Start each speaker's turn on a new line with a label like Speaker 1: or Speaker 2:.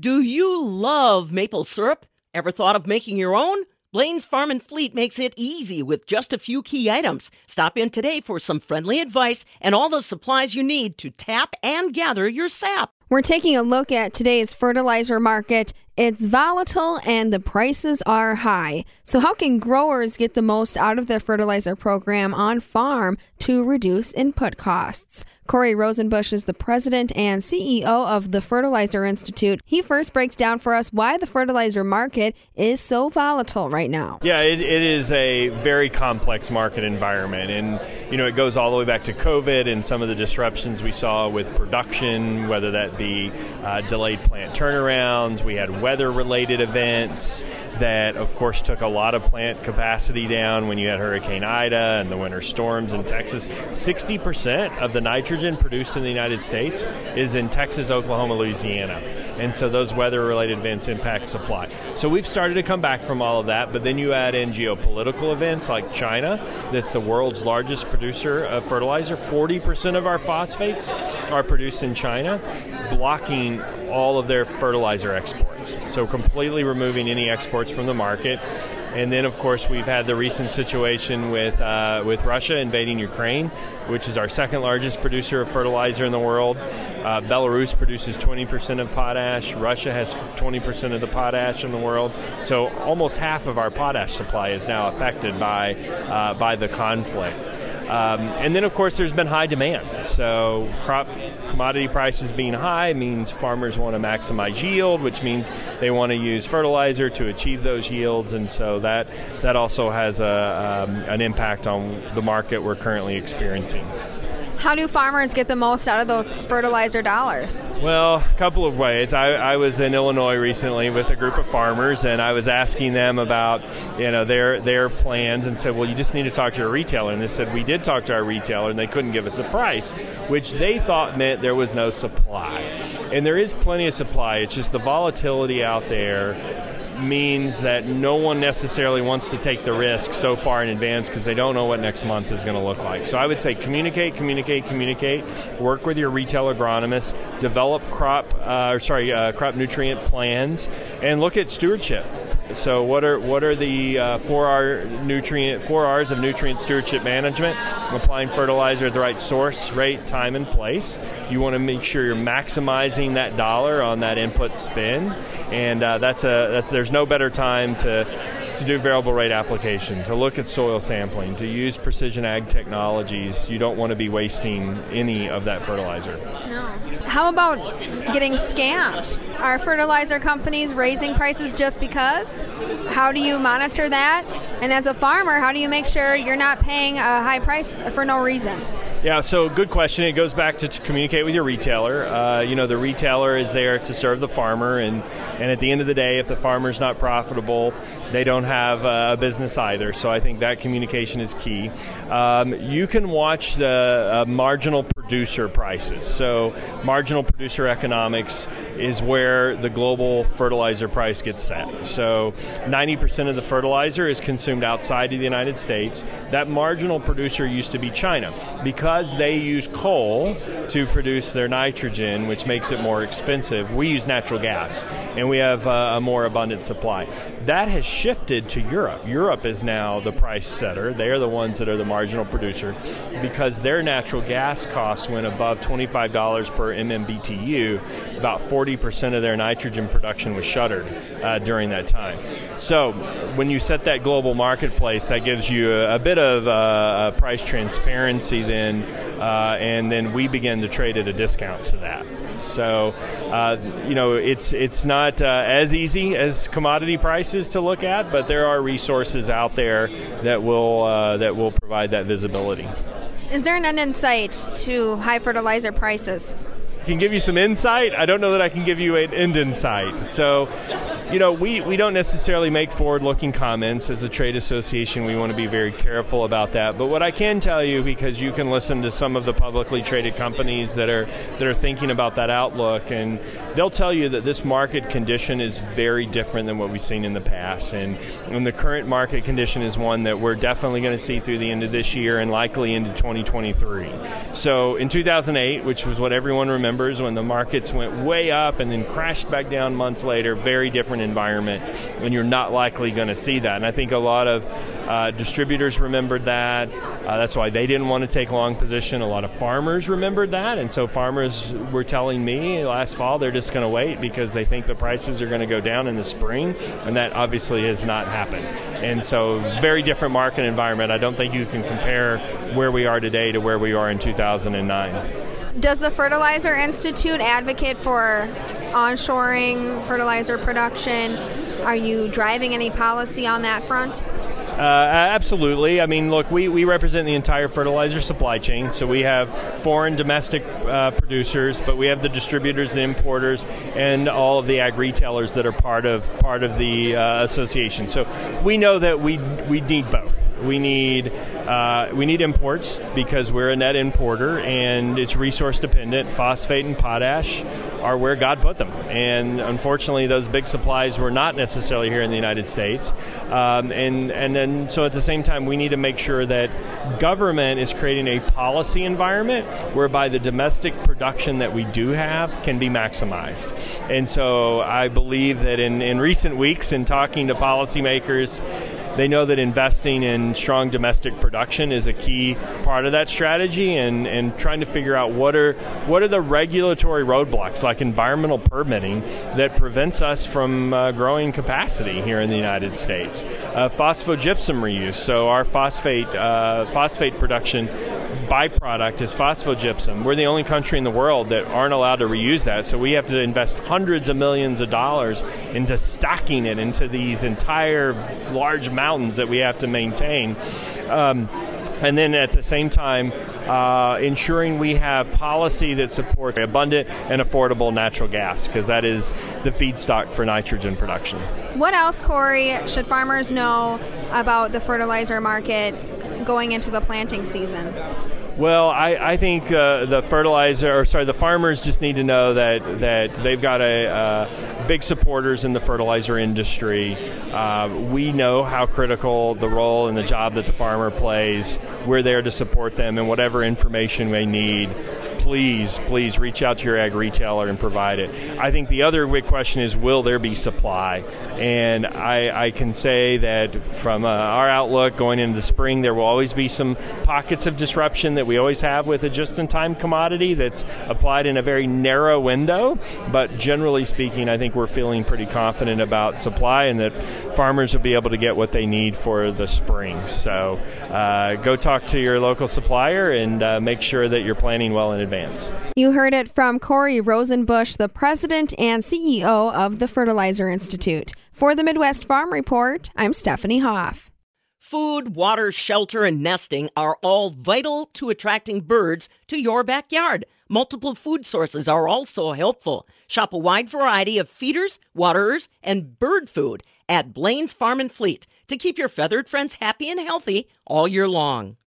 Speaker 1: Do you love maple syrup? Ever thought of making your own? Blain's Farm and Fleet makes it easy with just a few key items. Stop in today for some friendly advice and all the supplies you need to tap and gather your sap.
Speaker 2: We're taking a look at today's fertilizer market. It's volatile and the prices are high. So, how can growers get the most out of their fertilizer program on farm to reduce input costs? Corey Rosenbusch is the president and CEO of the Fertilizer Institute. He first breaks down for us why the fertilizer market is so volatile right now.
Speaker 3: Yeah, it, it is a very complex market environment. And, you know, it goes all the way back to COVID and some of the disruptions we saw with production, whether that be uh, delayed plant turnarounds, we had weather related events that, of course, took a lot of plant capacity down when you had Hurricane Ida and the winter storms in Texas. 60% of the nitrogen produced in the United States is in Texas, Oklahoma, Louisiana. And so those weather related events impact supply. So we've started to come back from all of that, but then you add in geopolitical events like China, that's the world's largest producer of fertilizer. 40% of our phosphates are produced in China, blocking all of their fertilizer exports. So completely removing any exports from the market. And then, of course, we've had the recent situation with uh, with Russia invading Ukraine, which is our second largest producer of fertilizer in the world. Uh, Belarus produces 20% of potash. Russia has 20% of the potash in the world. So almost half of our potash supply is now affected by uh, by the conflict. Um, and then, of course, there's been high demand. So, crop commodity prices being high means farmers want to maximize yield, which means they want to use fertilizer to achieve those yields. And so that that also has a, um, an impact on the market we're currently experiencing.
Speaker 2: How do farmers get the most out of those fertilizer dollars?
Speaker 3: Well, a couple of ways. I, I, was in Illinois recently with a group of farmers, and I was asking them about you know their their plans, and said, "Well, you just need to talk to your retailer." And they said, "We did talk to our retailer, and they couldn't give us a price," which they thought meant there was no supply. And there is plenty of supply. It's just the volatility out there means that no one necessarily wants to take the risk so far in advance because they don't know what next month is going to look like. So I would say communicate, communicate, communicate. Work with your retail agronomist. Develop crop, uh, or sorry, uh, crop nutrient plans, and look at stewardship. So what are what are the uh, four R nutrient four R's of nutrient stewardship management? Applying fertilizer at the right source, rate, time, and place. You want to make sure you're maximizing that dollar on that input spend, and uh, that's a that's, there's no better time to to do variable rate application, to look at soil sampling, to use precision ag technologies. You don't want to be wasting any of that fertilizer.
Speaker 2: No. How about getting scammed? Are fertilizer companies raising prices just because? How do you monitor that? And as a farmer, how do you make sure you're not paying a high price for no reason?
Speaker 3: Yeah, so good question. It goes back to, to communicate with your retailer. Uh, you know, the retailer is there to serve the farmer, and, and at the end of the day, if the farmer's not profitable, they don't have a business either. So I think that communication is key. Um, you can watch the uh, marginal producer prices. So, marginal producer economics is where the global fertilizer price gets set. So, 90% of the fertilizer is consumed outside of the United States. That marginal producer used to be China because they use coal to produce their nitrogen, which makes it more expensive. We use natural gas and we have uh, a more abundant supply. That has shifted to Europe. Europe is now the price setter. They are the ones that are the marginal producer because their natural gas costs costs went above $25 per MMBTU, about 40% of their nitrogen production was shuttered uh, during that time. So when you set that global marketplace, that gives you a, a bit of uh, price transparency then, uh, and then we begin to trade at a discount to that. So, uh, you know, it's it's not uh, as easy as commodity prices to look at, but there are resources out there that will uh, that will provide that visibility.
Speaker 2: Is there an end in sight to high fertilizer prices?
Speaker 3: Can give you some insight. I don't know that I can give you an end insight. So, you know, we, we don't necessarily make forward looking comments. As a trade association, we want to be very careful about that. But what I can tell you, because you can listen to some of the publicly traded companies that are that are thinking about that outlook, and they'll tell you that this market condition is very different than what we've seen in the past. And, and the current market condition is one that we're definitely going to see through the end of this year and likely into 2023. So in 2008, which was what everyone remembers when the markets went way up and then crashed back down months later. Very different environment, and you're not likely going to see that. And I think a lot of uh, distributors remembered that. Uh, that's why they didn't want to take long position. A lot of farmers remembered that, and so farmers were telling me last fall they're just going to wait because they think the prices are going to go down in the spring, and that obviously has not happened. And so, very different market environment. I don't think you can compare where we are today to where we are in 2009.
Speaker 2: Does the Fertilizer Institute advocate for onshoring fertilizer production? Are you driving any policy on that front?
Speaker 3: Uh, absolutely. I mean, look, we, we represent the entire fertilizer supply chain. So we have foreign, domestic uh, producers, but we have the distributors, the importers, and all of the ag retailers that are part of part of the uh, association. So we know that we we need both. We need uh, we need imports because we're a net importer and it's resource dependent. Phosphate and potash are where God put them, and unfortunately, those big supplies were not necessarily here in the United States. Um, and and then so at the same time, we need to make sure that government is creating a policy environment whereby the domestic production that we do have can be maximized. And so I believe that in, in recent weeks, in talking to policymakers, they know that investing in strong domestic production is a key part of that strategy and, and trying to figure out what are what are the regulatory roadblocks like environmental permitting that prevents us from uh, growing capacity here in the United States. Uh, phosphogypsum reuse, so our phosphate uh, phosphate production byproduct is phosphogypsum. We're the only country in the world that aren't allowed to reuse that, so we have to invest hundreds of millions of dollars into stocking it into these entire large mountains that we have to maintain. Um, and then at the same time, uh, ensuring we have policy that supports abundant and affordable natural gas, because that is the feedstock for nitrogen production.
Speaker 2: What else, Corey, should farmers know about the fertilizer market going into the planting season?
Speaker 3: Well, I, I think uh, the fertilizer, or sorry, the farmers just need to know that that they've got a uh, big supporters in the fertilizer industry. Uh, we know how critical the role and the job that the farmer plays. We're there to support them and whatever information they need please, please reach out to your ag retailer and provide it. I think the other big question is will there be supply? And I, I can say that from uh, our outlook going into the spring, there will always be some pockets of disruption that we always have with a just in time commodity that's applied in a very narrow window. But generally speaking, I think we're feeling pretty confident about supply and that farmers will be able to get what they need for the spring. So uh, go talk to your local supplier and uh, make sure that you're planning well in advance advance.
Speaker 2: You heard it from Corey Rosenbusch, the president and CEO of the Fertilizer Institute. For the Midwest Farm Report, I'm Stephanie Hoff.
Speaker 1: Food, water, shelter, and nesting are all vital to attracting birds to your backyard. Multiple food sources are also helpful. Shop a wide variety of feeders, waterers, and bird food at Blain's Farm and Fleet to keep your feathered friends happy and healthy all year long.